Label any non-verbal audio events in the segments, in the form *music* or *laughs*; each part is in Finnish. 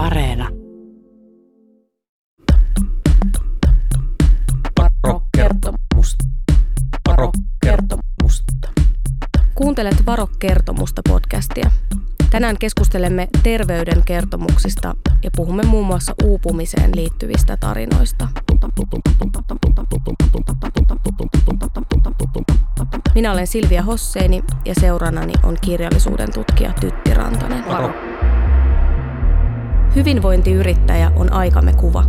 Areena. Varokertomusta. Varokertomusta. Kuuntelet Varo-kertomusta podcastia. Tänään keskustelemme terveyden kertomuksista ja puhumme muun muassa uupumiseen liittyvistä tarinoista. Minä olen Silvia Hosseini ja seurannani on kirjallisuuden tutkija Tytti Rantanen. Varo. Hyvinvointiyrittäjä on aikamme kuva.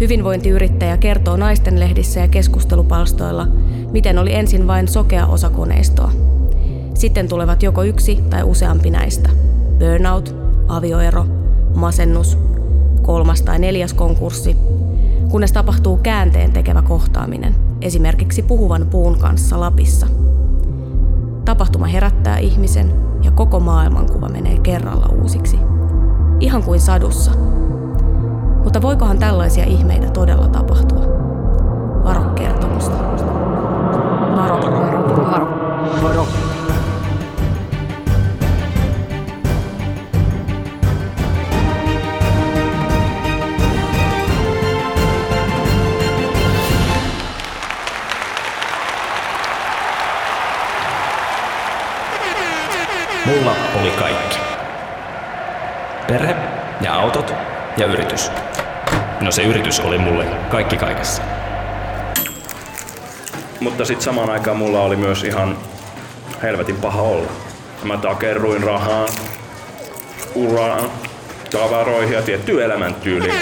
Hyvinvointiyrittäjä kertoo naistenlehdissä ja keskustelupalstoilla, miten oli ensin vain sokea osa koneistoa. Sitten tulevat joko yksi tai useampi näistä. Burnout, avioero, masennus, kolmas tai neljäs konkurssi, kunnes tapahtuu käänteen tekevä kohtaaminen, esimerkiksi puhuvan puun kanssa Lapissa. Tapahtuma herättää ihmisen ja koko maailmankuva menee kerralla uusiksi. Ihan kuin sadussa. Mutta voikohan tällaisia ihmeitä todella tapahtua? Varo kertomusta. Varo, varo, varo. Varo. Mulla oli kaikki. Perhe ja autot ja yritys. No se yritys oli mulle kaikki kaikessa. Mutta sitten samaan aikaan mulla oli myös ihan helvetin paha olla. Mä takerruin rahaan, uraan, tavaroihin ja tiettyyn elämäntyyliin.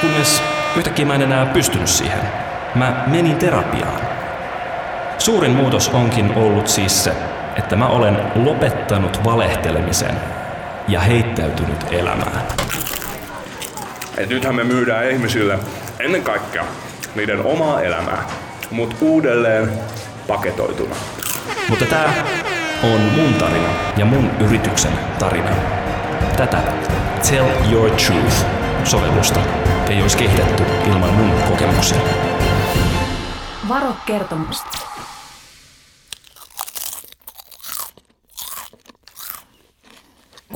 Kunnes yhtäkkiä mä en enää pystynyt siihen. Mä menin terapiaan. Suurin muutos onkin ollut siis se, että mä olen lopettanut valehtelemisen ja heittäytynyt elämään. Et nythän me myydään ihmisille ennen kaikkea niiden omaa elämää, mutta uudelleen paketoituna. Mutta tää on mun tarina ja mun yrityksen tarina. Tätä Tell Your Truth sovellusta ei olisi kehitetty ilman mun kokemuksia. Varo kertomusta.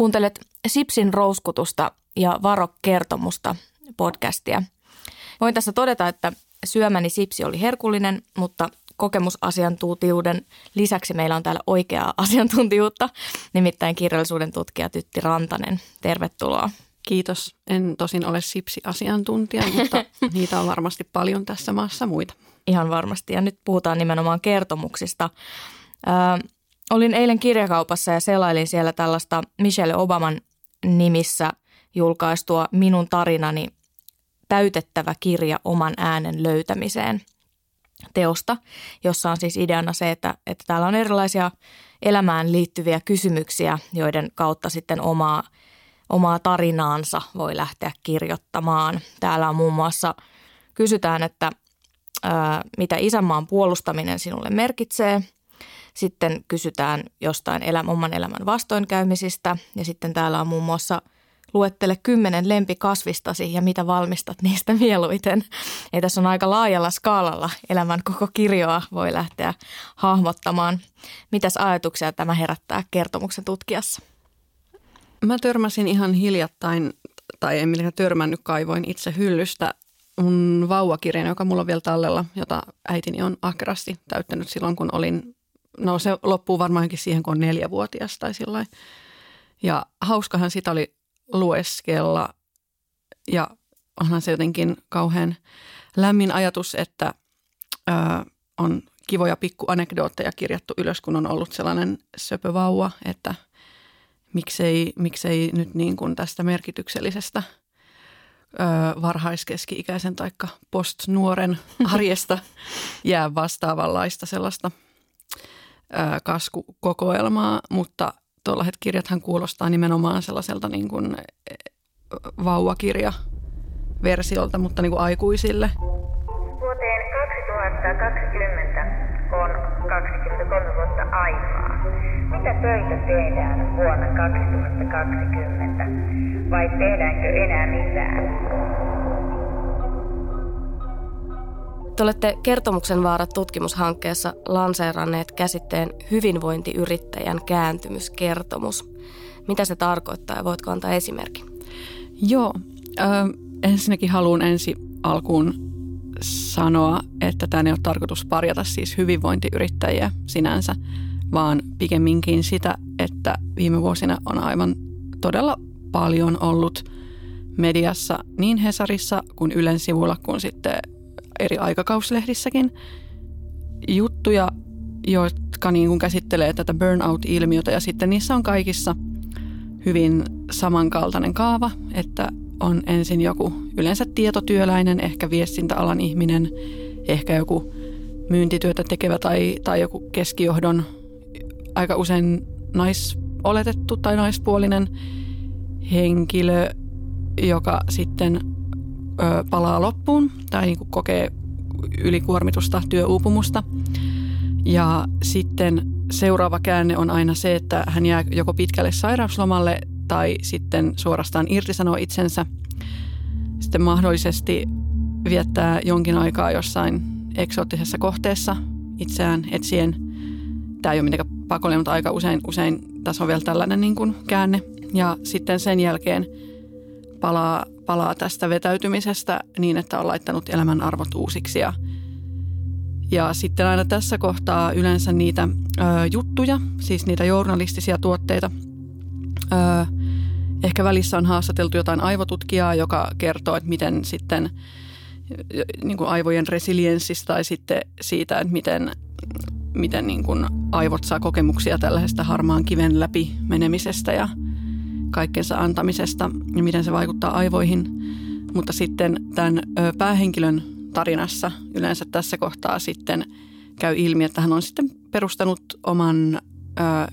Kuuntelet Sipsin rouskutusta ja Varo kertomusta podcastia. Voin tässä todeta, että syömäni sipsi oli herkullinen, mutta kokemusasiantuntijuuden lisäksi meillä on täällä oikeaa *laughs* asiantuntijuutta, nimittäin kirjallisuuden tutkija Tytti Rantanen. Tervetuloa. Kiitos. En tosin ole sipsi-asiantuntija, mutta *laughs* niitä on varmasti paljon tässä maassa muita. Ihan varmasti. Ja nyt puhutaan nimenomaan kertomuksista. Ö, olin eilen kirjakaupassa ja selailin siellä tällaista Michelle Obaman nimissä julkaistua Minun tarinani täytettävä kirja oman äänen löytämiseen teosta, jossa on siis ideana se, että, että täällä on erilaisia elämään liittyviä kysymyksiä, joiden kautta sitten omaa, omaa tarinaansa voi lähteä kirjoittamaan. Täällä on muun muassa, kysytään, että ää, mitä isänmaan puolustaminen sinulle merkitsee. Sitten kysytään jostain elämä, oman elämän vastoinkäymisistä ja sitten täällä on muun muassa – luettele kymmenen lempikasvistasi ja mitä valmistat niistä mieluiten. Ja tässä on aika laajalla skaalalla elämän koko kirjoa voi lähteä hahmottamaan. Mitäs ajatuksia tämä herättää kertomuksen tutkijassa? Mä törmäsin ihan hiljattain, tai en millekään törmännyt, kaivoin itse hyllystä mun vauvakirjan, joka mulla on vielä tallella, jota äitini on ahkerasti täyttänyt silloin, kun olin, no se loppuu varmaankin siihen, kun on neljävuotias tai sillä Ja hauskahan sitä oli lueskella. Ja onhan se jotenkin kauhean lämmin ajatus, että ö, on kivoja pikkuanekdootteja kirjattu ylös, kun on ollut sellainen söpövauva, että miksei, miksei nyt niin kuin tästä merkityksellisestä ö, varhaiskeski-ikäisen tai postnuoren arjesta *laughs* jää vastaavanlaista sellaista kaskukokoelmaa, mutta tuollaiset kirjathan kuulostaa nimenomaan sellaiselta niin kuin e, vauvakirja-versiolta, mutta niin kuin aikuisille. Vuoteen 2020 on 23 vuotta aikaa. Mitä töitä tehdään vuonna 2020 vai tehdäänkö enää mitään? Te olette Kertomuksen vaarat tutkimushankkeessa lanseeranneet käsitteen hyvinvointiyrittäjän kääntymyskertomus. Mitä se tarkoittaa ja voitko antaa esimerkin? Joo, ö, ensinnäkin haluan ensi alkuun sanoa, että tämä ei ole tarkoitus parjata siis hyvinvointiyrittäjiä sinänsä, vaan pikemminkin sitä, että viime vuosina on aivan todella paljon ollut mediassa niin Hesarissa kuin Ylen sivuilla kuin sitten eri aikakauslehdissäkin. Juttuja, jotka niin kuin käsittelee tätä burnout-ilmiötä ja sitten niissä on kaikissa hyvin samankaltainen kaava, että on ensin joku yleensä tietotyöläinen, ehkä viestintäalan ihminen, ehkä joku myyntityötä tekevä tai, tai joku keskijohdon aika usein naisoletettu tai naispuolinen henkilö, joka sitten ö, palaa loppuun tai niin kuin kokee ylikuormitusta, työuupumusta. Ja sitten seuraava käänne on aina se, että hän jää joko pitkälle sairauslomalle tai sitten suorastaan irtisanoo itsensä. Sitten mahdollisesti viettää jonkin aikaa jossain eksoottisessa kohteessa itseään etsien. Tämä ei ole mitenkään pakollinen, mutta aika usein, usein tässä on vielä tällainen niin kuin käänne. Ja sitten sen jälkeen palaa, palaa tästä vetäytymisestä niin, että on laittanut elämän arvot uusiksi ja ja sitten aina tässä kohtaa yleensä niitä ö, juttuja, siis niitä journalistisia tuotteita. Ö, ehkä välissä on haastateltu jotain aivotutkijaa, joka kertoo, että miten sitten niin kuin aivojen resilienssistä tai sitten siitä, että miten, miten niin kuin aivot saa kokemuksia tällaisesta harmaan kiven läpi menemisestä ja kaikkensa antamisesta ja miten se vaikuttaa aivoihin. Mutta sitten tämän päähenkilön tarinassa yleensä tässä kohtaa sitten käy ilmi, että hän on sitten perustanut oman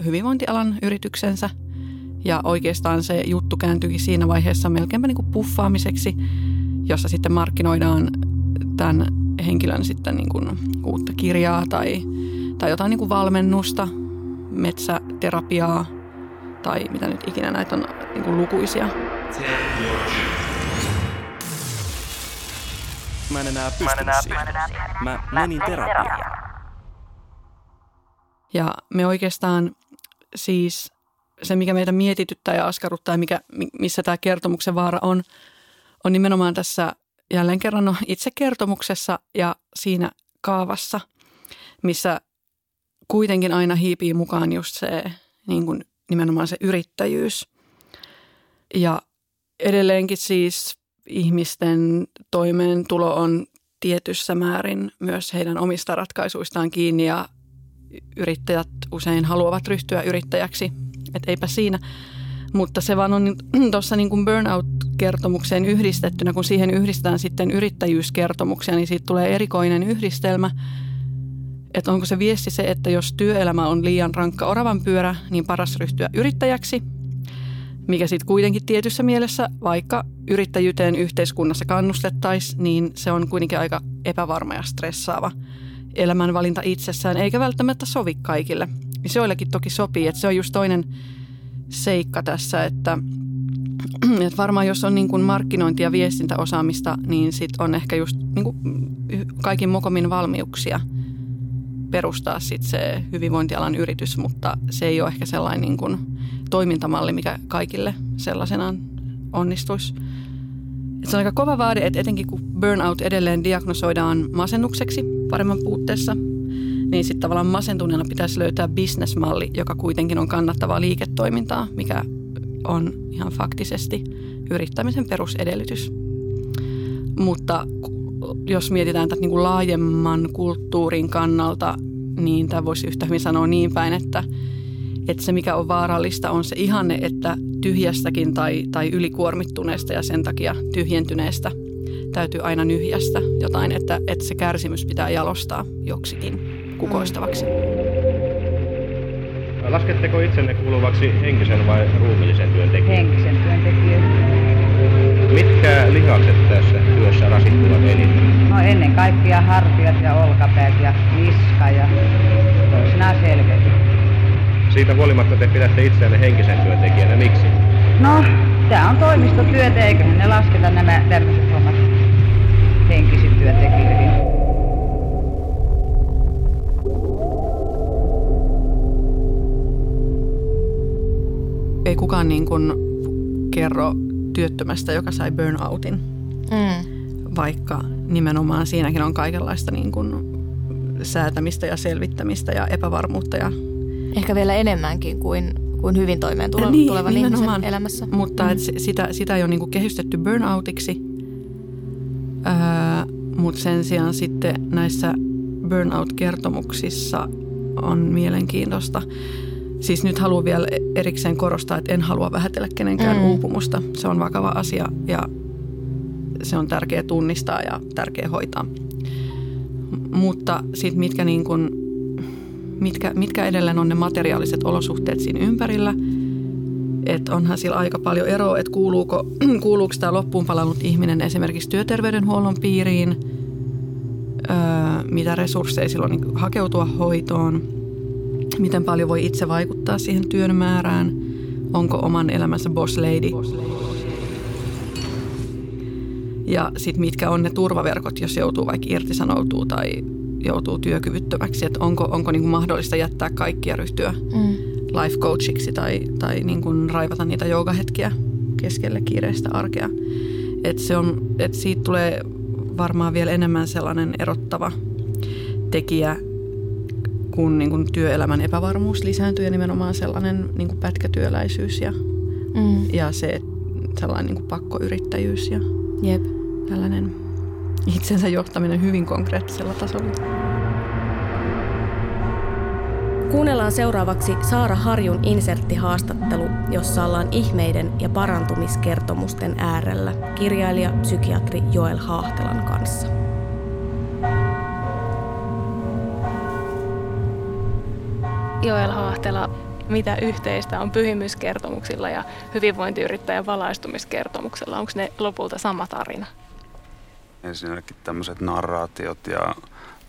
hyvinvointialan yrityksensä ja oikeastaan se juttu kääntyikin siinä vaiheessa melkeinpä niin kuin puffaamiseksi, jossa sitten markkinoidaan tämän henkilön sitten niin kuin uutta kirjaa tai, tai jotain niin kuin valmennusta, metsäterapiaa tai mitä nyt ikinä näitä on niin kuin lukuisia. Mä en enää siihen. Mä menin terapiaan. Ja me oikeastaan siis se, mikä meitä mietityttää ja askarruttaa ja mikä, missä tämä kertomuksen vaara on, on nimenomaan tässä jälleen kerran no, itse kertomuksessa ja siinä kaavassa, missä kuitenkin aina hiipii mukaan just se niin kuin nimenomaan se yrittäjyys. Ja edelleenkin siis ihmisten toimeentulo on tietyssä määrin myös heidän omista ratkaisuistaan kiinni ja yrittäjät usein haluavat ryhtyä yrittäjäksi, et eipä siinä. Mutta se vaan on *clears throat* tuossa niin kuin burnout-kertomukseen yhdistettynä, kun siihen yhdistetään sitten yrittäjyyskertomuksia, niin siitä tulee erikoinen yhdistelmä. Että onko se viesti se, että jos työelämä on liian rankka oravan pyörä, niin paras ryhtyä yrittäjäksi – mikä sitten kuitenkin tietyssä mielessä, vaikka yrittäjyyteen yhteiskunnassa kannustettaisiin, niin se on kuitenkin aika epävarma ja stressaava elämänvalinta itsessään, eikä välttämättä sovi kaikille. Se joillekin toki sopii, että se on just toinen seikka tässä, että, *clears throat* että varmaan jos on niin markkinointi- ja viestintäosaamista, niin sit on ehkä just niin kaikin mokomin valmiuksia perustaa sit se hyvinvointialan yritys, mutta se ei ole ehkä sellainen niin kuin – toimintamalli, mikä kaikille sellaisenaan onnistuisi. Et se on aika kova vaade, että etenkin kun burnout edelleen diagnosoidaan masennukseksi paremman puutteessa, niin sitten tavallaan masentuneena pitäisi löytää bisnesmalli, joka kuitenkin on kannattavaa liiketoimintaa, mikä on ihan faktisesti yrittämisen perusedellytys. Mutta jos mietitään tätä niin kuin laajemman kulttuurin kannalta, niin tämä voisi yhtä hyvin sanoa niin päin, että – että se mikä on vaarallista on se ihanne, että tyhjästäkin tai, tai ylikuormittuneesta ja sen takia tyhjentyneestä täytyy aina nyhjästä jotain, että, että se kärsimys pitää jalostaa joksikin kukoistavaksi. Lasketteko itsenne kuuluvaksi henkisen vai ruumiillisen työntekijän? Henkisen työntekijän. Mitkä lihakset tässä työssä rasittuvat eniten? No ennen kaikkea hartiat ja olkapäät ja niska ja toisinaan selkeä. Siitä huolimatta te pidätte itseänne henkisen työntekijänä. Miksi? No, tämä on toimistotyötä, eikö ne lasketa nämä tämmöiset hommat henkisiin työntekijöihin. Ei kukaan niin kuin kerro työttömästä, joka sai burnoutin. Mm. Vaikka nimenomaan siinäkin on kaikenlaista niin kuin säätämistä ja selvittämistä ja epävarmuutta. Ja... Ehkä vielä enemmänkin kuin, kuin hyvin toimeen tule- niin, tulevan ihmisen elämässä. Mutta Mm. et si- sitä, sitä ei ole niin kuin kehystetty burnoutiksi. Öö, Mutta sen sijaan sitten näissä burnout-kertomuksissa on mielenkiintoista. Siis nyt haluan vielä erikseen korostaa, että en halua vähätellä kenenkään Mm. uupumusta. Se on vakava asia ja se on tärkeä tunnistaa ja tärkeä hoitaa. Mutta sitten mitkä, niin kun, mitkä, mitkä edelleen on ne materiaaliset olosuhteet siinä ympärillä – että onhan sillä aika paljon eroa, että kuuluuko, *clears throat* kuuluuko tämä loppuun palannut ihminen esimerkiksi työterveydenhuollon piiriin, öö, mitä resursseja sillä on niin hakeutua hoitoon, miten paljon voi itse vaikuttaa siihen työn määrään, onko oman elämänsä boss lady. Ja sitten mitkä on ne turvaverkot, jos joutuu vaikka irtisanoutuu tai joutuu työkyvyttömäksi, että onko, onko niin mahdollista jättää kaikkia ryhtyä Mm. life coachiksi tai, tai niin kuin raivata niitä joogahetkiä keskelle kiireistä arkea. Et se on, et siitä tulee varmaan vielä enemmän sellainen erottava tekijä, kun niin kuin työelämän epävarmuus lisääntyy ja nimenomaan sellainen niin kuin pätkätyöläisyys ja, Mm. ja se sellainen niin kuin pakkoyrittäjyys ja Jep. tällainen itsensä johtaminen hyvin konkreettisella tasolla. Kuunnellaan seuraavaksi Saara Harjun inserttihaastattelu, jossa ollaan ihmeiden ja parantumiskertomusten äärellä kirjailija psykiatri Joel Haahtelan kanssa. Joel Haahtela, mitä yhteistä on pyhimyskertomuksilla ja hyvinvointiyrittäjän valaistumiskertomuksella? Onko ne lopulta sama tarina? Ensinnäkin tämmöiset narraatiot ja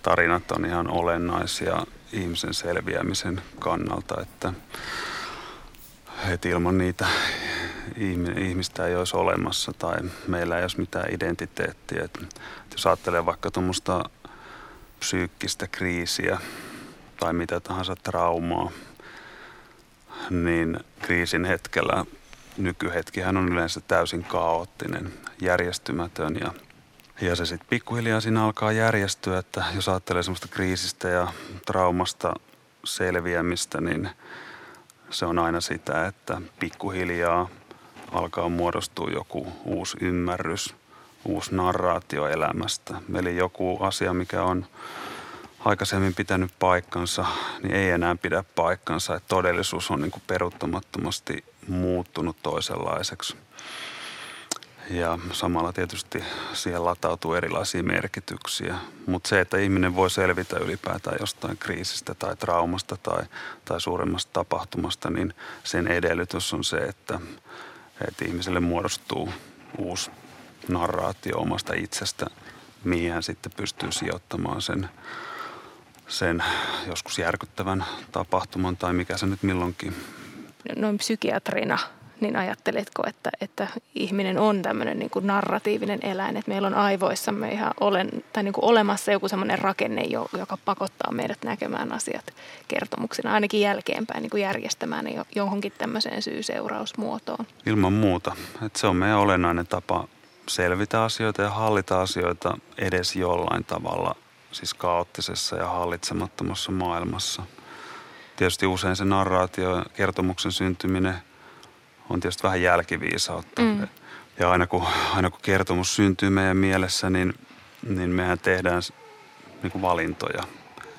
tarinat on ihan olennaisia ihmisen selviämisen kannalta, että, että ilman niitä ihmi- ihmistä ei olisi olemassa tai meillä ei olisi mitään identiteettiä. Että jos ajattelee vaikka tuommoista psyykkistä kriisiä tai mitä tahansa traumaa, niin kriisin hetkellä nykyhetkihän on yleensä täysin kaoottinen, järjestymätön ja ja se sitten pikkuhiljaa siinä alkaa järjestyä, että jos ajattelee semmoista kriisistä ja traumasta selviämistä, niin se on aina sitä, että pikkuhiljaa alkaa muodostua joku uusi ymmärrys, uusi narraatio elämästä. Eli joku asia, mikä on aikaisemmin pitänyt paikkansa, niin ei enää pidä paikkansa. Että todellisuus on niin kuin peruuttamattomasti muuttunut toisenlaiseksi. Ja samalla tietysti siihen latautuu erilaisia merkityksiä. Mutta se, että ihminen voi selvitä ylipäätään jostain kriisistä tai traumasta tai, tai suuremmasta tapahtumasta, niin sen edellytys on se, että, että ihmiselle muodostuu uusi narraatio omasta itsestä, mihin hän sitten pystyy sijoittamaan sen, sen joskus järkyttävän tapahtuman tai mikä se nyt milloinkin Noin psykiatrina, niin ajatteletko, että, että ihminen on tämmöinen niin kuin narratiivinen eläin, että meillä on aivoissamme ihan olen, tai niin kuin olemassa joku semmoinen rakenne, jo- joka pakottaa meidät näkemään asiat kertomuksina, ainakin jälkeenpäin niin kuin järjestämään ne jo- johonkin tämmöiseen syy-seurausmuotoon. Ilman muuta. Et se on meidän olennainen tapa selvitä asioita ja hallita asioita edes jollain tavalla, siis kaoottisessa ja hallitsemattomassa maailmassa. Tietysti usein se narraatio ja kertomuksen syntyminen on tietysti vähän jälkiviisautta. Mm. Ja aina kun, aina kun kertomus syntyy meidän mielessä, niin, niin mehän tehdään niin kuin valintoja.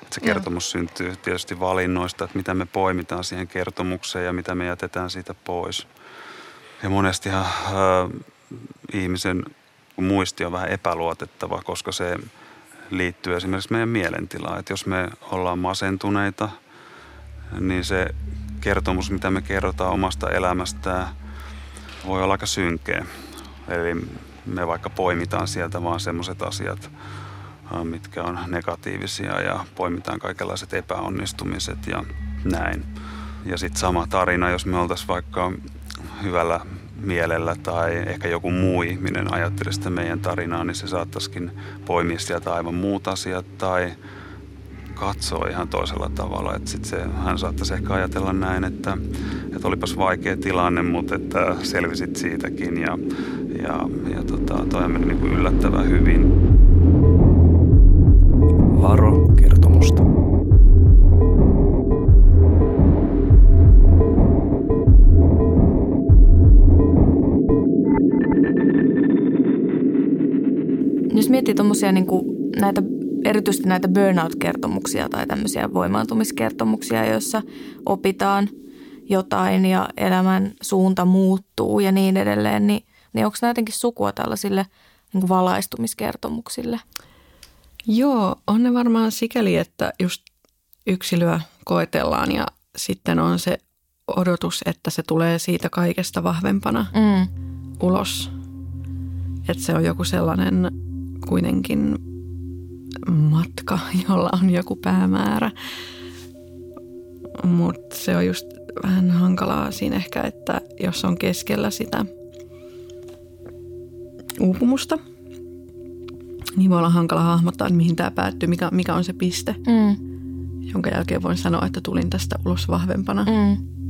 Et se Joo. kertomus syntyy tietysti valinnoista, että mitä me poimitaan siihen kertomukseen ja mitä me jätetään siitä pois. Ja monestihan äh, ihmisen muisti on vähän epäluotettava, koska se liittyy esimerkiksi meidän mielentilaan. Että jos me ollaan masentuneita, niin se kertomus, mitä me kerrotaan omasta elämästään, voi olla aika synkeä. Eli me vaikka poimitaan sieltä vaan semmoiset asiat, mitkä on negatiivisia ja poimitaan kaikenlaiset epäonnistumiset ja näin. Ja sitten sama tarina, jos me oltaisiin vaikka hyvällä mielellä tai ehkä joku muu ihminen ajattelisi sitä meidän tarinaa, niin se saattaisikin poimia sieltä aivan muut asiat tai katsoo ihan toisella tavalla. Että sit se, hän saattaisi ehkä ajatella näin, että, että olipas vaikea tilanne, mutta että selvisit siitäkin ja, ja, ja tota, toi meni niin kuin yllättävän hyvin. Varo kertomusta. Miettii tuommoisia niin näitä, erityisesti näitä burnout-kertomuksia tai tämmöisiä voimaantumiskertomuksia, joissa opitaan jotain ja elämän suunta muuttuu ja niin edelleen, niin, niin onko nämä jotenkin sukua tällaisille niin valaistumiskertomuksille? Joo, on ne varmaan sikäli, että just yksilöä koetellaan ja sitten on se odotus, että se tulee siitä kaikesta vahvempana mm. ulos. Että se on joku sellainen kuitenkin matka, jolla on joku päämäärä. Mutta se on just vähän hankalaa siinä ehkä, että jos on keskellä sitä uupumusta, niin voi olla hankala hahmottaa, että mihin tämä päättyy, mikä, mikä on se piste, mm. jonka jälkeen voin sanoa, että tulin tästä ulos vahvempana. Mm.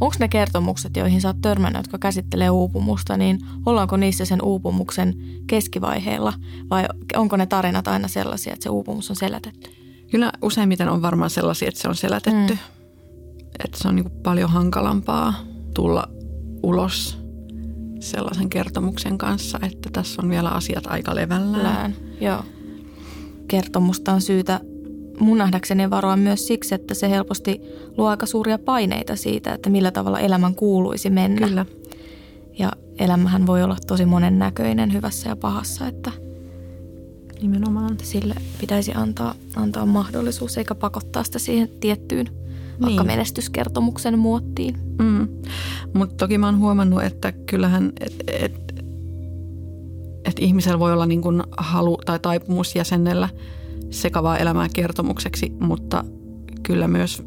Onko ne kertomukset, joihin sä oot törmännyt, jotka käsittelee uupumusta, niin ollaanko niissä sen uupumuksen keskivaiheella vai onko ne tarinat aina sellaisia, että se uupumus on selätetty? Kyllä useimmiten on varmaan sellaisia, että se on selätetty. Mm. Että se on niin paljon hankalampaa tulla ulos sellaisen kertomuksen kanssa, että tässä on vielä asiat aika levällään. Lään, joo. Kertomusta on syytä mun nähdäkseni varoa myös siksi, että se helposti luo aika suuria paineita siitä, että millä tavalla elämän kuuluisi mennä. Kyllä. Ja elämähän voi olla tosi monen näköinen hyvässä ja pahassa, että Nimenomaan. sille pitäisi antaa, antaa mahdollisuus eikä pakottaa sitä siihen tiettyyn niin. vaikka menestyskertomuksen muottiin. Mm. Mutta toki mä oon huomannut, että kyllähän, että et, et ihmisellä voi olla niin kuin halu tai taipumus jäsennellä – sekavaa elämää kertomukseksi, mutta kyllä myös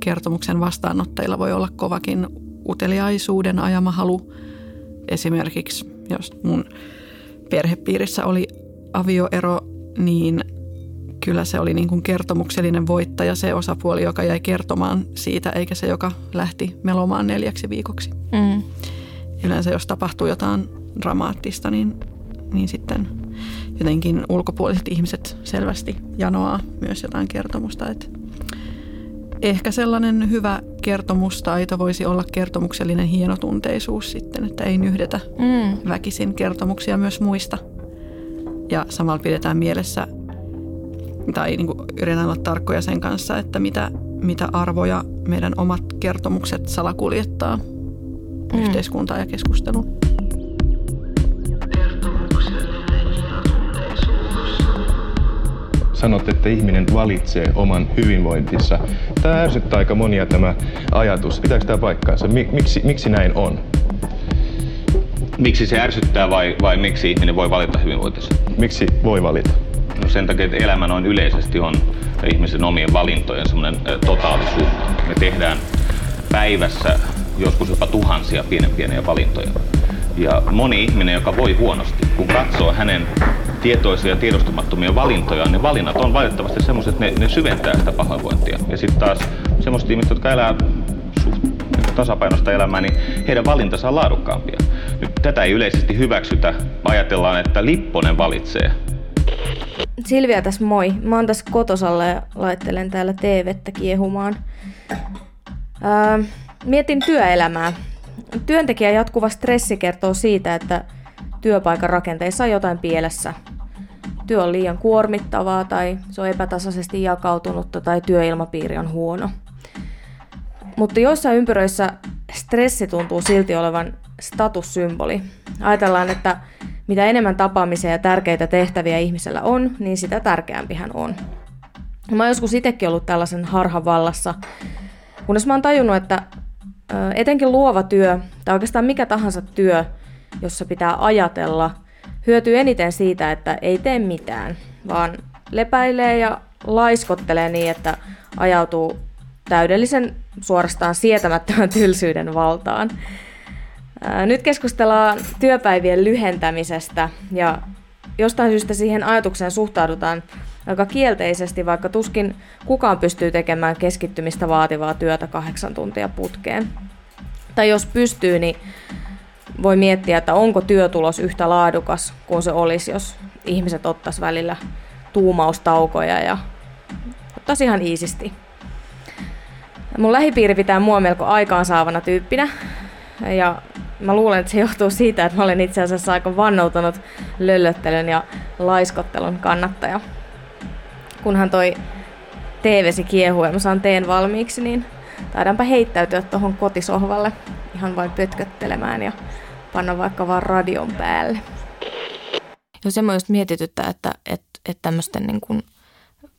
kertomuksen vastaanottajilla voi olla kovakin uteliaisuuden ajama halu. Esimerkiksi jos mun perhepiirissä oli avioero, niin kyllä se oli niin kuin kertomuksellinen voittaja se osapuoli, joka jäi kertomaan siitä, eikä se, joka lähti melomaan neljäksi viikoksi. Mm. Yleensä jos tapahtuu jotain dramaattista, niin, niin sitten – jotenkin ulkopuoliset ihmiset selvästi janoaa myös jotain kertomusta. Että ehkä sellainen hyvä kertomustaito voisi olla kertomuksellinen hienotunteisuus sitten, että ei nyhdetä mm. väkisin kertomuksia myös muista. Ja samalla pidetään mielessä tai niin kuin yritetään olla tarkkoja sen kanssa, että mitä, mitä arvoja meidän omat kertomukset salakuljettaa mm. yhteiskuntaa ja keskustelua. Sanot, että ihminen valitsee oman hyvinvointinsa. Tämä ärsyttää aika monia tämä ajatus. Pitääkö tämä paikkaansa? Miksi, miksi näin on? Miksi se ärsyttää vai, vai miksi ihminen voi valita hyvinvointinsa? Miksi voi valita? No sen takia, että elämä noin yleisesti on ihmisen omien valintojen semmoinen totaalisuus. Me tehdään päivässä joskus jopa tuhansia pienen pieniä valintoja. Ja moni ihminen, joka voi huonosti, kun katsoo hänen tietoisia ja tiedostamattomia valintoja, niin valinnat on valitettavasti semmoiset, että ne, ne syventää sitä pahoinvointia. Ja sitten taas semmoiset ihmiset, jotka elää tasapainosta elämää, niin heidän valintansa on laadukkaampia. Nyt tätä ei yleisesti hyväksytä. Ajatellaan, että Lipponen valitsee. Silvia tässä moi. Mä oon tässä kotosalla ja laittelen täällä TVtä kiehumaan. Öö, mietin työelämää. Työntekijän jatkuva stressi kertoo siitä, että työpaikan rakenteissa on jotain pielessä. Työ on liian kuormittavaa tai se on epätasaisesti jakautunutta tai työilmapiiri on huono. Mutta joissain ympyröissä stressi tuntuu silti olevan statussymboli. Ajatellaan, että mitä enemmän tapaamisia ja tärkeitä tehtäviä ihmisellä on, niin sitä tärkeämpi hän on. Mä oon joskus itsekin ollut tällaisen harhan vallassa, kunnes mä oon tajunnut, että etenkin luova työ, tai oikeastaan mikä tahansa työ, jossa pitää ajatella, hyötyy eniten siitä, että ei tee mitään, vaan lepäilee ja laiskottelee niin, että ajautuu täydellisen suorastaan sietämättömän *laughs* tylsyyden valtaan. Nyt keskustellaan työpäivien lyhentämisestä ja jostain syystä siihen ajatukseen suhtaudutaan aika kielteisesti, vaikka tuskin kukaan pystyy tekemään keskittymistä vaativaa työtä kahdeksan tuntia putkeen. Tai jos pystyy, niin voi miettiä, että onko työtulos yhtä laadukas kuin se olisi, jos ihmiset ottaisi välillä tuumaustaukoja ja ottaisi ihan iisisti. Mun lähipiiri pitää mua melko aikaansaavana tyyppinä. Ja mä luulen, että se johtuu siitä, että mä olen itse asiassa aika vannoutunut löllöttelyn ja laiskottelun kannattaja. Kunhan toi teevesi kiehuu ja mä saan teen valmiiksi, niin taidaanpa heittäytyä tuohon kotisohvalle ihan vain pötköttelemään ja panna vaikka vaan radion päälle. Jos se just mietityttää, että, että, että tämmöisten niin kuin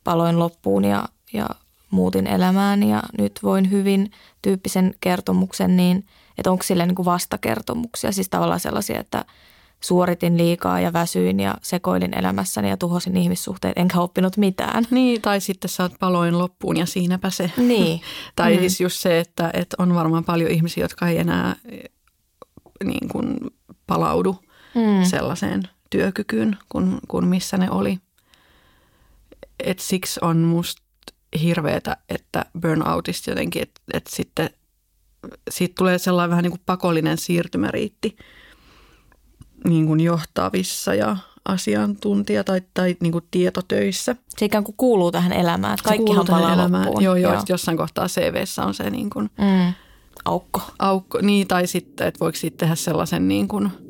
paloin loppuun ja, ja muutin elämään ja nyt voin hyvin tyyppisen kertomuksen, niin että onko sille niin kuin vastakertomuksia, siis tavallaan sellaisia, että suoritin liikaa ja väsyin ja sekoilin elämässäni ja tuhosin ihmissuhteet, enkä oppinut mitään. Niin, tai sitten sä oot paloin loppuun ja siinäpä se. Niin. *laughs* tai mm. siis just se, että, että on varmaan paljon ihmisiä, jotka ei enää niin kuin palaudu mm. sellaiseen työkykyyn kuin, kuin missä ne oli. Et siksi on musta hirveetä, että burnoutista jotenkin, että, että sitten siitä tulee sellainen vähän niin kuin pakollinen siirtymäriitti niin kuin johtavissa ja asiantuntija- tai, tai niin kuin tietotöissä. Se ikään kuin kuuluu tähän elämään, että kaikkihan palaa elämään. loppuun. Joo, joo, joo. jossain kohtaa CVssä on se niin kuin mm. aukko. aukko. Niin, tai sitten, että voiko siitä tehdä sellaisen niin kuin –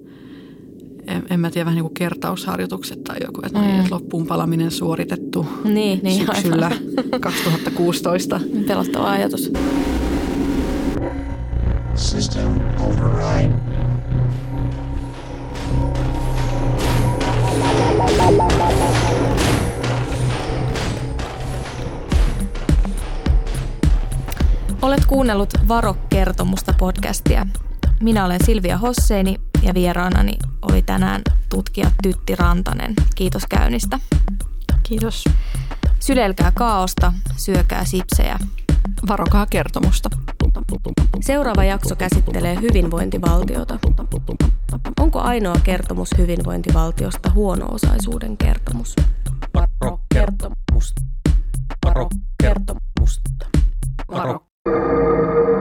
en, en mä tiedä, vähän niin kuin kertausharjoitukset tai joku, että, mm. että loppuun palaminen suoritettu niin, niin, syksyllä aivan. 2016. Pelottava ajatus. System override. Kuunnellut Varo-kertomusta podcastia. Minä olen Silvia Hosseini ja vieraanani oli tänään tutkija Tytti Rantanen. Kiitos käynnistä. Kiitos. Sydelkää kaaosta, syökää sipsejä. Varokaa kertomusta. Seuraava jakso käsittelee hyvinvointivaltiota. Onko ainoa kertomus hyvinvointivaltiosta huono-osaisuuden kertomus? Varo kertomus. Varo Música